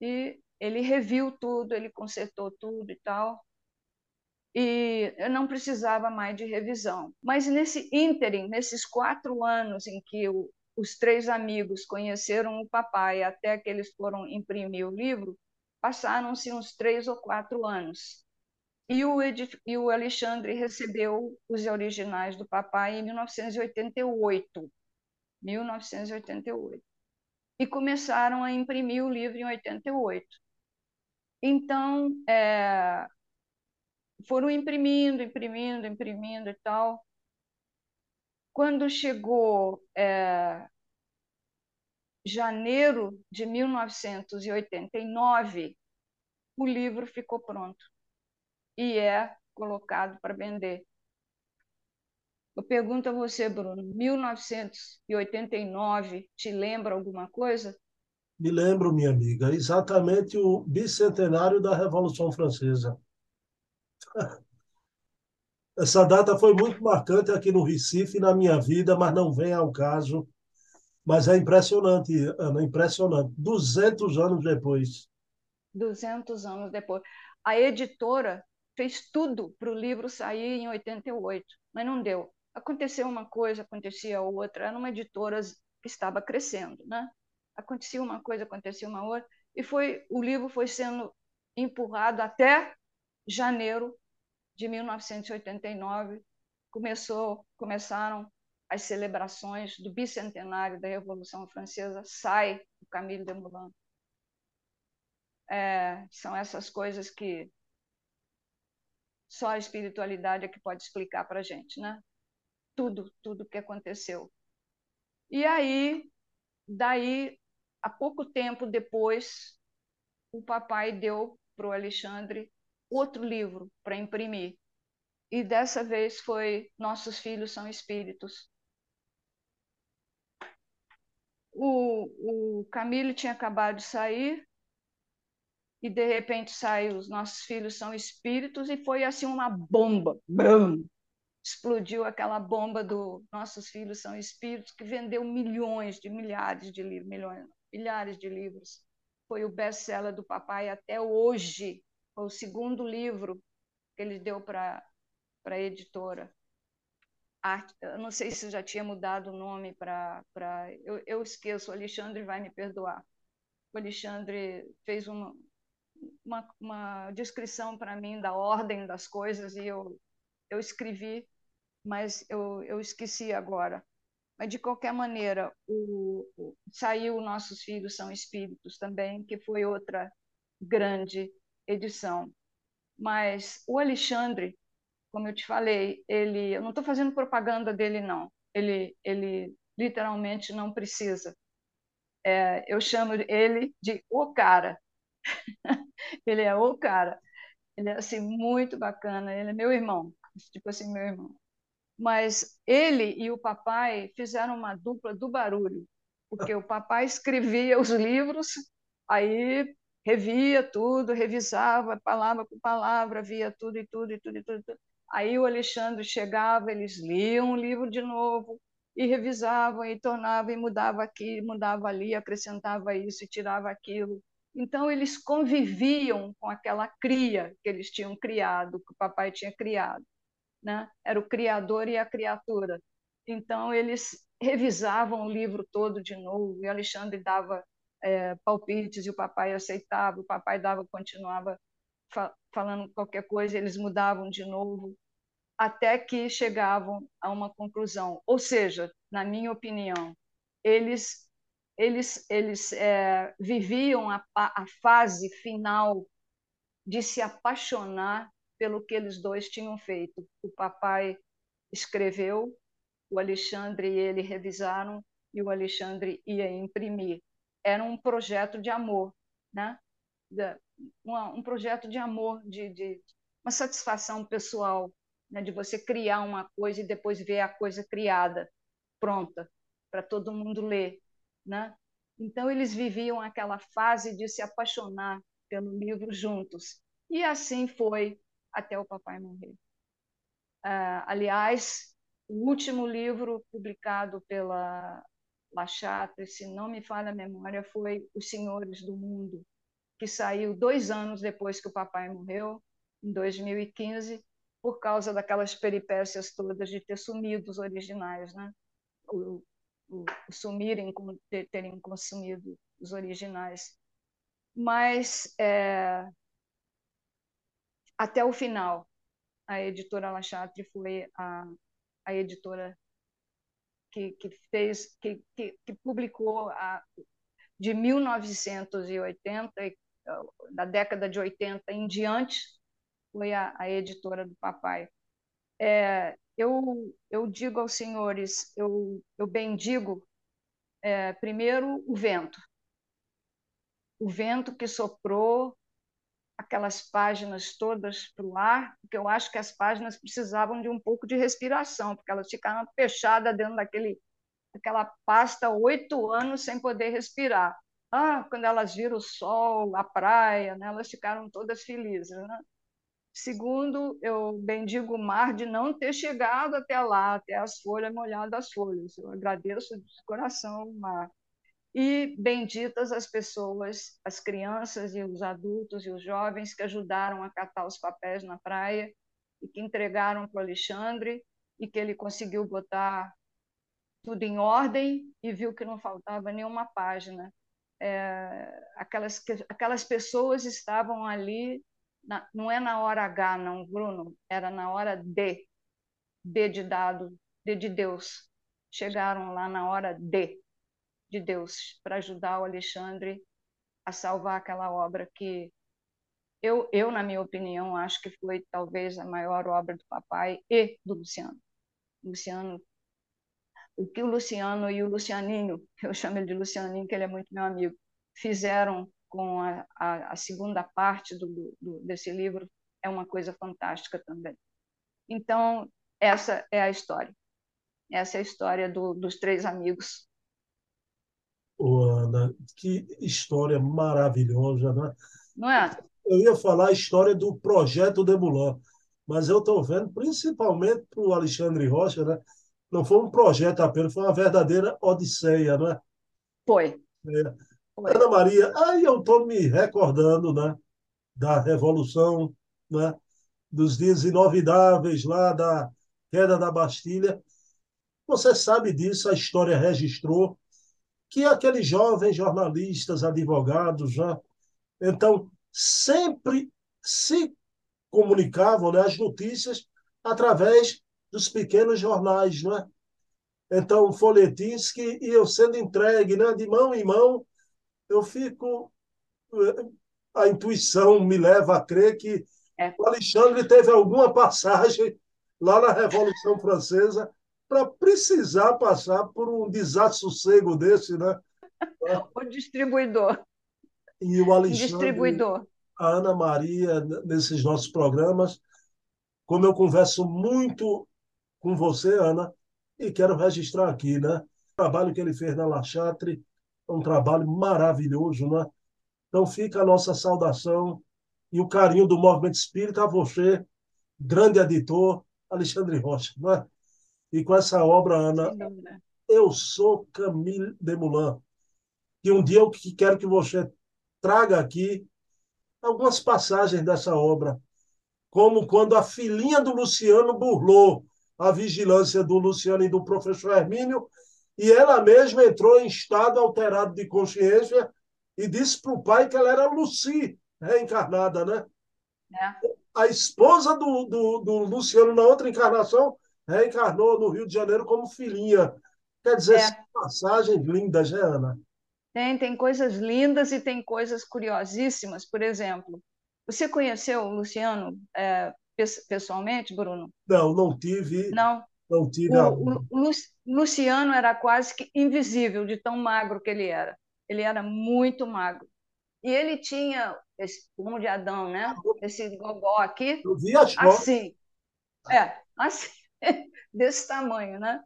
B: e ele reviu tudo, ele consertou tudo e tal e eu não precisava mais de revisão. Mas nesse ínterim, nesses quatro anos em que o, os três amigos conheceram o papai até que eles foram imprimir o livro, passaram-se uns três ou quatro anos. E o, e o Alexandre recebeu os originais do papai em 1988. 1988. E começaram a imprimir o livro em 88. Então, é, foram imprimindo, imprimindo, imprimindo e tal. Quando chegou é, janeiro de 1989, o livro ficou pronto e é colocado para vender. Eu pergunto a você, Bruno, 1989 te lembra alguma coisa?
A: Me lembro, minha amiga, exatamente o bicentenário da Revolução Francesa. Essa data foi muito marcante aqui no Recife, na minha vida, mas não vem ao caso. Mas é impressionante, Ana, impressionante. 200 anos depois.
B: 200 anos depois. A editora fez tudo para o livro sair em 88, mas não deu. Aconteceu uma coisa, acontecia outra. Era uma editora que estava crescendo, né? Acontecia uma coisa, acontecia uma outra, e foi o livro foi sendo empurrado até janeiro de 1989 começou começaram as celebrações do bicentenário da Revolução Francesa sai o Camille Desmoulins é, são essas coisas que só a espiritualidade é que pode explicar para a gente, né? Tudo, tudo que aconteceu. E aí, daí, há pouco tempo depois, o papai deu para o Alexandre outro livro para imprimir. E dessa vez foi Nossos Filhos São Espíritos. O, o Camille tinha acabado de sair e de repente sai Os Nossos Filhos São Espíritos e foi assim uma bomba. Brum! Explodiu aquela bomba do Nossos Filhos São Espíritos que vendeu milhões de milhares de livros, milhões, milhares de livros. Foi o best-seller do papai até hoje foi o segundo livro que ele deu para a editora. Arte, eu não sei se já tinha mudado o nome para. Eu, eu esqueço, o Alexandre vai me perdoar. O Alexandre fez uma, uma, uma descrição para mim da ordem das coisas e eu, eu escrevi, mas eu, eu esqueci agora. Mas, de qualquer maneira, o, o, saiu Nossos Filhos São Espíritos também, que foi outra grande edição. Mas o Alexandre, como eu te falei, ele, eu não estou fazendo propaganda dele não. Ele, ele literalmente não precisa. É, eu chamo ele de o cara. *laughs* ele é o cara. Ele é assim muito bacana. Ele é meu irmão, tipo assim meu irmão. Mas ele e o papai fizeram uma dupla do barulho, porque o papai escrevia os livros, aí revia tudo, revisava palavra por palavra, via tudo e tudo e tudo e tudo. E tudo. Aí o Alexandre chegava, eles liam o livro de novo e revisavam e tornavam e mudava aqui, mudava ali, acrescentava isso e tirava aquilo. Então eles conviviam com aquela cria que eles tinham criado, que o papai tinha criado, né? Era o criador e a criatura. Então eles revisavam o livro todo de novo e Alexandre dava é, palpites e o papai aceitava, o papai dava, continuava fa falando qualquer coisa, eles mudavam de novo, até que chegavam a uma conclusão. Ou seja, na minha opinião, eles eles eles é, viviam a, a fase final de se apaixonar pelo que eles dois tinham feito. O papai escreveu, o Alexandre e ele revisaram e o Alexandre ia imprimir era um projeto de amor, né? um projeto de amor, de, de uma satisfação pessoal, né? de você criar uma coisa e depois ver a coisa criada, pronta. para todo mundo ler, né? Então eles viviam aquela fase de se apaixonar pelo livro juntos. E assim foi até o papai morrer. Uh, aliás, o último livro publicado pela La Chatre, se não me falha a memória, foi Os Senhores do Mundo, que saiu dois anos depois que o papai morreu, em 2015, por causa daquelas peripécias todas de ter sumido os originais, né? o, o, o sumirem, terem consumido os originais. Mas é, até o final, a editora La Chatre foi a, a editora que, que fez, que, que, que publicou a, de 1980, da década de 80 em diante, foi a, a editora do papai. É, eu, eu digo aos senhores, eu, eu bendigo é, primeiro o vento. O vento que soprou aquelas páginas todas para o ar, porque eu acho que as páginas precisavam de um pouco de respiração, porque elas ficaram fechadas dentro daquele, daquela pasta oito anos sem poder respirar. Ah, quando elas viram o sol, a praia, né, elas ficaram todas felizes. Né? Segundo, eu bendigo o mar de não ter chegado até lá, até as folhas, molhado as folhas. Eu agradeço de coração o mar. E benditas as pessoas, as crianças e os adultos e os jovens que ajudaram a catar os papéis na praia e que entregaram para o Alexandre e que ele conseguiu botar tudo em ordem e viu que não faltava nenhuma página. É, aquelas, aquelas pessoas estavam ali na, não é na hora H, não, Bruno, era na hora D, D de dado, D de Deus. Chegaram lá na hora D de Deus para ajudar o Alexandre a salvar aquela obra que eu, eu, na minha opinião, acho que foi talvez a maior obra do papai e do Luciano. Luciano, o que o Luciano e o Lucianinho, *laughs* eu chamo ele de Lucianinho, que ele é muito meu amigo, fizeram com a, a, a segunda parte do, do, desse livro é uma coisa fantástica também. Então, essa é a história. Essa é a história do, dos três amigos.
A: Oh, Ana, que história maravilhosa, né?
B: Não é?
A: Eu ia falar a história do projeto Debulan, mas eu estou vendo, principalmente para o Alexandre Rocha, né? não foi um projeto apenas, foi uma verdadeira odisseia, né?
B: Foi.
A: É. Ana Maria, aí eu estou me recordando né, da Revolução, né, dos dias inovidáveis lá da queda da Bastilha. Você sabe disso, a história registrou que aqueles jovens jornalistas, advogados, já, né, então, sempre se comunicavam né, as notícias através dos pequenos jornais, não é? Então, folhetins que iam sendo entregues né, de mão em mão eu fico. A intuição me leva a crer que é. o Alexandre teve alguma passagem lá na Revolução Francesa para precisar passar por um desassossego desse, né? *laughs*
B: O distribuidor.
A: E o Alexandre,
B: distribuidor.
A: a Ana Maria, nesses nossos programas, como eu converso muito com você, Ana, e quero registrar aqui, né? O trabalho que ele fez na La Chatre, é um trabalho maravilhoso, né? Então fica a nossa saudação e o carinho do Movimento Espírita a você, grande editor Alexandre Rocha, né? E com essa obra, Ana, eu sou Camille Demoulin. E um dia eu quero que você traga aqui algumas passagens dessa obra, como quando a filhinha do Luciano burlou a vigilância do Luciano e do professor Hermínio e ela mesma entrou em estado alterado de consciência e disse para o pai que ela era Lucy, reencarnada, né? É. A esposa do, do, do, Luciano, na outra encarnação, reencarnou no Rio de Janeiro como filhinha. Quer dizer, é. passagens lindas, né, Ana?
B: Tem, tem coisas lindas e tem coisas curiosíssimas. Por exemplo, você conheceu o Luciano é, pessoalmente, Bruno?
A: Não, não tive.
B: Não.
A: Não tive
B: o, o, Luciano era quase que invisível de tão magro que ele era. Ele era muito magro. E ele tinha esse pulmão de Adão, né? Esse gogó aqui.
A: Eu vi as
B: assim. É, assim, *laughs* desse tamanho, né?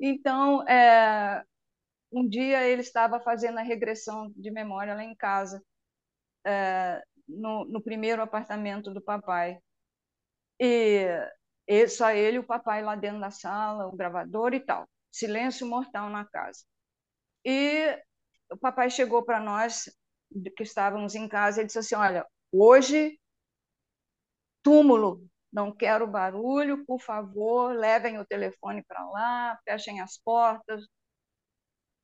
B: Então, é, um dia ele estava fazendo a regressão de memória lá em casa, é, no, no, primeiro apartamento do papai. E, e só ele e o papai lá dentro da sala, o gravador e tal. Silêncio mortal na casa. E o papai chegou para nós, que estávamos em casa, e disse assim: Olha, hoje, túmulo, não quero barulho, por favor, levem o telefone para lá, fechem as portas.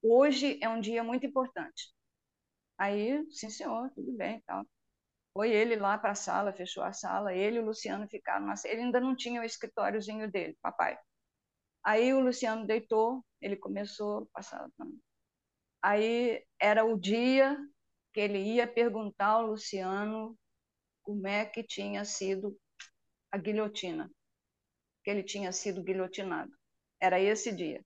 B: Hoje é um dia muito importante. Aí, sim, senhor, tudo bem tal. Foi ele lá para a sala, fechou a sala, ele e o Luciano ficaram na Ele ainda não tinha o escritóriozinho dele, papai. Aí o Luciano deitou, ele começou a passar. Aí era o dia que ele ia perguntar ao Luciano como é que tinha sido a guilhotina, que ele tinha sido guilhotinado. Era esse dia.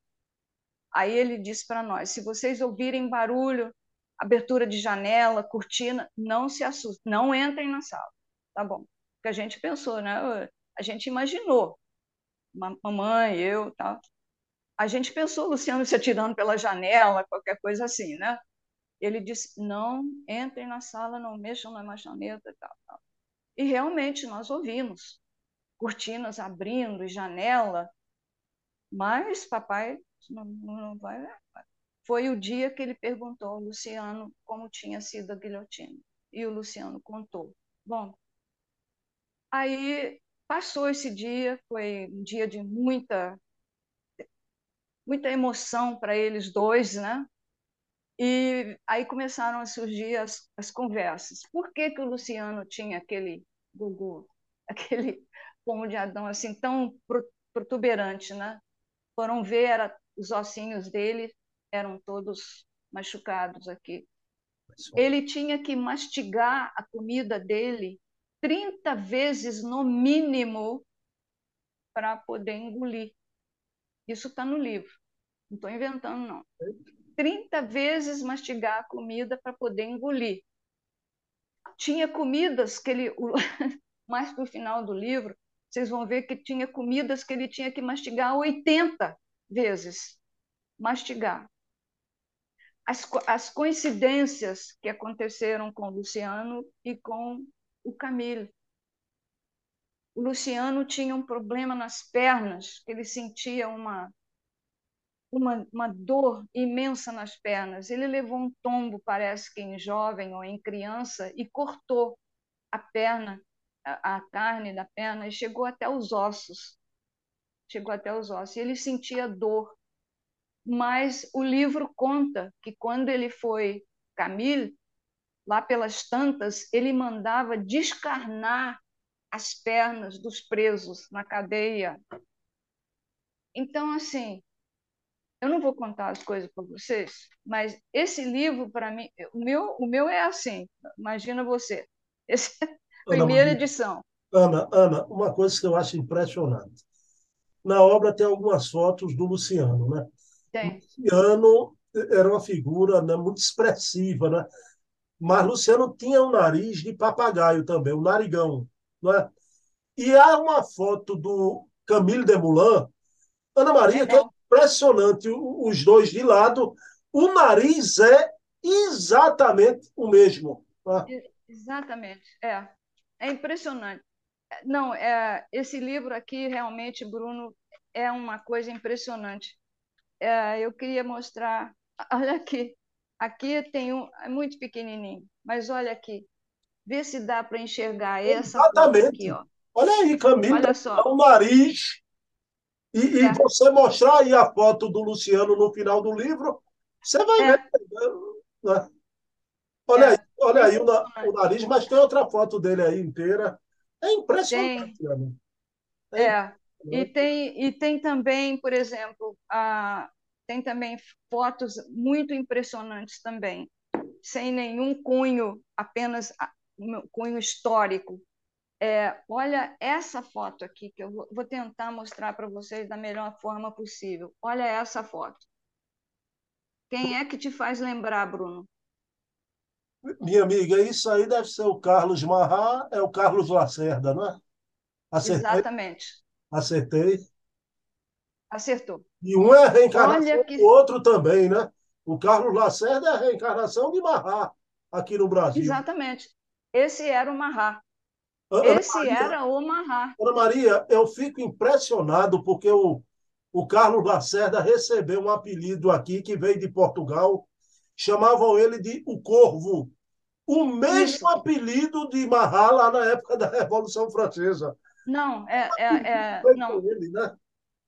B: Aí ele disse para nós: se vocês ouvirem barulho, abertura de janela, cortina, não se assustem, não entrem na sala. Tá bom. Porque a gente pensou, né? A gente imaginou. Mamãe, eu, tal. A gente pensou Luciano se atirando pela janela, qualquer coisa assim, né? Ele disse: não entrem na sala, não mexam na maçaneta, tal, tal. E realmente nós ouvimos cortinas abrindo, janela, mas papai não, não vai. Foi o dia que ele perguntou ao Luciano como tinha sido a guilhotina. E o Luciano contou. Bom, aí passou esse dia, foi um dia de muita muita emoção para eles dois, né? E aí começaram a surgir as, as conversas. Por que, que o Luciano tinha aquele gugu, *laughs* aquele pomo de Adão assim tão protuberante, né? Foram ver, era, os ossinhos dele eram todos machucados aqui. Ele tinha que mastigar a comida dele 30 vezes no mínimo para poder engolir. Isso está no livro, não estou inventando, não. 30 vezes mastigar a comida para poder engolir. Tinha comidas que ele, *laughs* mais para o final do livro, vocês vão ver que tinha comidas que ele tinha que mastigar 80 vezes. Mastigar. As, as coincidências que aconteceram com o Luciano e com o Camilo. O Luciano tinha um problema nas pernas, ele sentia uma, uma, uma dor imensa nas pernas. Ele levou um tombo, parece que em jovem ou em criança, e cortou a perna a, carne da perna e chegou até os ossos. Chegou até os ossos. E ele sentia dor. Mas o livro conta que quando ele foi Camille, lá pelas tantas, ele mandava descarnar as pernas dos presos na cadeia. Então, assim, eu não vou contar as coisas para vocês, mas esse livro, para mim, o meu, o meu é assim, imagina você. Esse, Primeira edição.
A: Ana, Ana, uma coisa que eu acho impressionante. Na obra tem algumas fotos do Luciano, né?
B: Tem.
A: Luciano era uma figura né, muito expressiva, né? Mas Luciano tinha um nariz de papagaio também, um narigão, né? E há uma foto do Camille Desmoulins, Ana Maria, que é impressionante, os dois de lado, o nariz é exatamente o mesmo.
B: Né? Exatamente, é. É impressionante. Não, é, esse livro aqui realmente, Bruno, é uma coisa impressionante. É, eu queria mostrar. *laughs* Olha aqui. Aqui tem um. É muito pequenininho, mas olha aqui. Vê se dá para enxergar essa
A: Exatamente. aqui, ó. Olha aí, Camila. Olha só. O nariz. E, e é. você mostrar aí a foto do Luciano no final do livro, você vai é. ver. Né? Olha é. aí. Olha aí o, o, nariz, mas tem outra foto dele aí inteira. É impressionante. Tem.
B: É. é. E tem, e tem também, por exemplo, a, tem também fotos muito impressionantes também, sem nenhum cunho, apenas um cunho histórico. É, olha essa foto aqui, que eu vou, vou tentar mostrar para vocês da melhor forma possível. Olha essa foto. Quem é que te faz lembrar, Bruno?
A: Minha amiga, isso aí deve ser o Carlos Marrá, é o Carlos Lacerda, não é?
B: Acertei? Exatamente.
A: Acertei.
B: Acertou.
A: E um é a reencarnação que... do outro também, né? O Carlos Lacerda é a reencarnação de Marra aqui no Brasil.
B: Exatamente. Esse era o Marra. Esse Maria, era o Marra.
A: Ana Maria, eu fico impressionado porque o, o Carlos Lacerda recebeu um apelido aqui que veio de Portugal. Chamavam ele de o Corvo. O mesmo apelido de Marra lá na época da Revolução Francesa.
B: Não, é, é, é não.
A: Ele, né?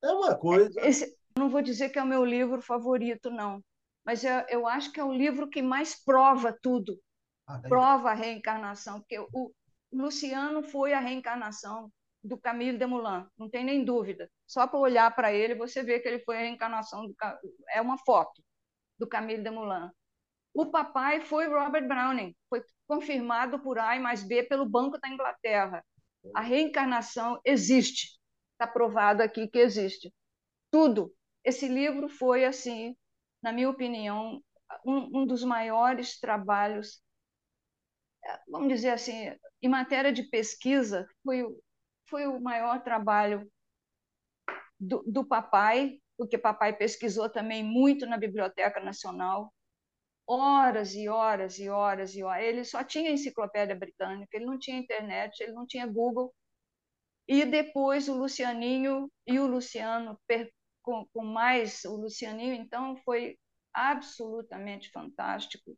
A: é uma coisa.
B: Esse, não vou dizer que é o meu livro favorito, não. Mas eu, eu acho que é o livro que mais prova tudo. Ah, prova a reencarnação. Porque o, Luciano foi a reencarnação do Camille Desmoulins, não tem nem dúvida. Só para olhar para ele, você vê que ele foi a reencarnação, do, é uma foto do Camille Desmoulins. O papai foi Robert Browning, foi confirmado por A e mais B pelo Banco da Inglaterra. A reencarnação existe, está provado aqui que existe. Tudo. Esse livro foi, assim, na minha opinião, um, um dos maiores trabalhos, vamos dizer assim, em matéria de pesquisa, foi, foi o maior trabalho do, do papai, porque papai pesquisou também muito na Biblioteca Nacional, horas e horas e horas e horas. Ele só tinha enciclopédia britânica, ele não tinha internet, ele não tinha Google. E depois o Lucianinho e o Luciano, com, com mais o Lucianinho, então foi absolutamente fantástico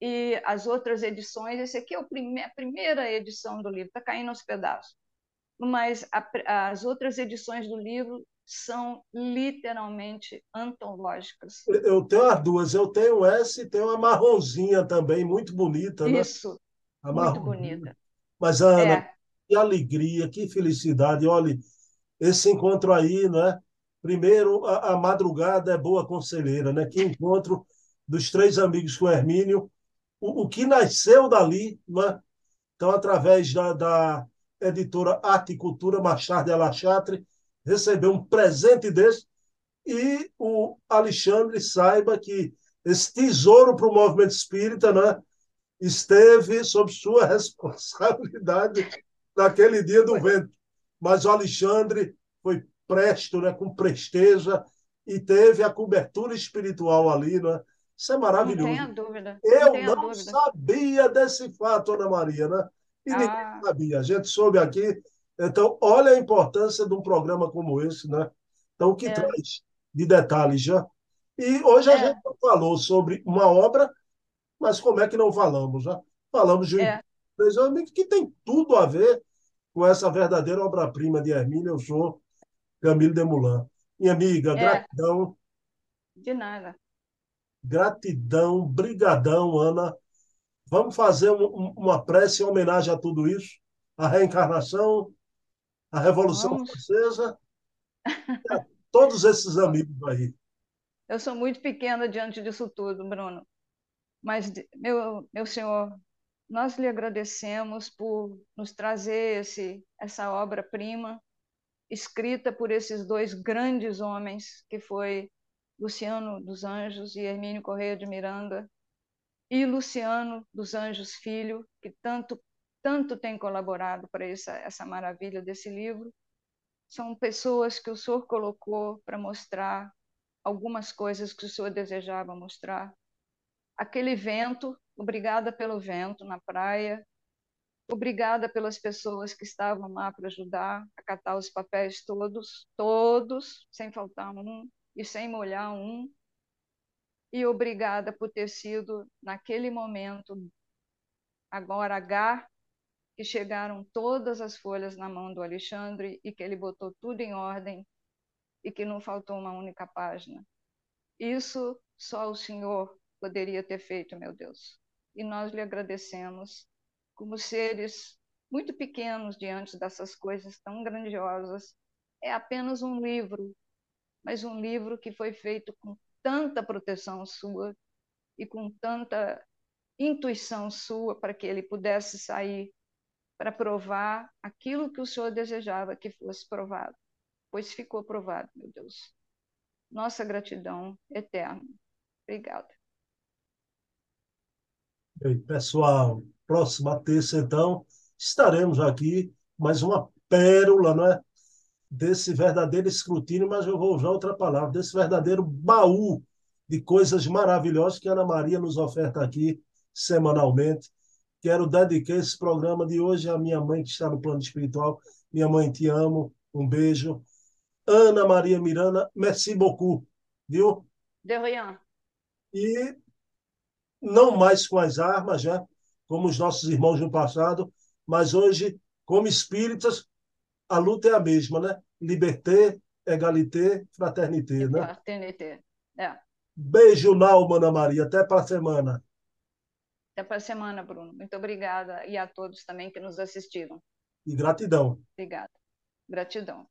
B: e as outras edições. Esse aqui é a primeira edição do livro, está caindo aos pedaços. Mas a, as outras edições do livro são literalmente antológicas.
A: Eu tenho as duas. Eu tenho essa e tenho a marronzinha também, muito bonita.
B: Né? Isso, a muito bonita.
A: Mas, Ana, é. que alegria, que felicidade. Olha, esse encontro aí, né? Primeiro, a, a madrugada é boa conselheira, né? Que encontro dos três amigos com Hermínio o, o que nasceu dali, né? então, através da, da editora Arte e Cultura, Machado de Alachatre, recebeu um presente desse, e o Alexandre saiba que esse tesouro para o movimento espírita né, esteve sob sua *laughs* responsabilidade naquele dia do vento. Mas o Alexandre foi presto, né, com presteza, e teve a cobertura espiritual ali, né, isso é maravilhoso.
B: Não tenha dúvida.
A: Eu
B: não,
A: não sabia desse fato, Ana Maria, né? E ah. ninguém sabia. A gente soube aqui. Então, olha a importância de um programa como esse, né? Então, o que é. traz de detalhes já. E hoje a é. gente falou sobre uma obra, mas como é que não falamos, já? Falamos de um é. que tem tudo a ver com essa verdadeira obra-prima de Hermínio, eu sou Camilo Demoulin. Minha amiga, é. gratidão.
B: De nada.
A: Gratidão, brigadão, Ana. Vamos fazer um, uma prece em homenagem a tudo isso? A reencarnação, a Revolução Vamos. Francesa, a todos esses amigos aí.
B: Eu sou muito pequena diante disso tudo, Bruno. Mas, meu, meu senhor, nós lhe agradecemos por nos trazer esse, essa obra-prima, escrita por esses dois grandes homens, que foi Luciano dos Anjos e Hermínio Correia de Miranda, e Luciano dos Anjos Filho, que tanto tanto tem colaborado para essa, essa maravilha desse livro. São pessoas que o senhor colocou para mostrar algumas coisas que o senhor desejava mostrar. Aquele vento, obrigada pelo vento na praia, obrigada pelas pessoas que estavam lá para ajudar a catar os papéis todos, todos, sem faltar um e sem molhar um. E obrigada por ter sido, naquele momento, agora H, que chegaram todas as folhas na mão do Alexandre e que ele botou tudo em ordem e que não faltou uma única página. Isso só o Senhor poderia ter feito, meu Deus. E nós lhe agradecemos como seres muito pequenos diante dessas coisas tão grandiosas. É apenas um livro mas um livro que foi feito com tanta proteção sua e com tanta intuição sua para que ele pudesse sair para provar aquilo que o Senhor desejava que fosse provado, pois ficou provado, meu Deus. Nossa gratidão eterna. Obrigada.
A: Bem, pessoal, próxima terça, então, estaremos aqui mais uma pérola, não é? desse verdadeiro escrutínio, mas eu vou usar outra palavra, desse verdadeiro baú de coisas maravilhosas que Ana Maria nos oferta aqui semanalmente. Quero dedicar esse programa de hoje à minha mãe que está no plano espiritual. Minha mãe, te amo. Um beijo. Ana Maria Miranda, merci beaucoup. Viu?
B: De rien.
A: E não mais com as armas, já, como os nossos irmãos no passado, mas hoje, como espíritas, a luta é a mesma, né? Liberté, égalité, fraternité, né?
B: Fraternité, é.
A: Beijo, Nalma, Ana Maria. Até para a semana.
B: Até para a semana, Bruno. Muito obrigada. E a todos também que nos assistiram.
A: E gratidão.
B: Obrigada. Gratidão.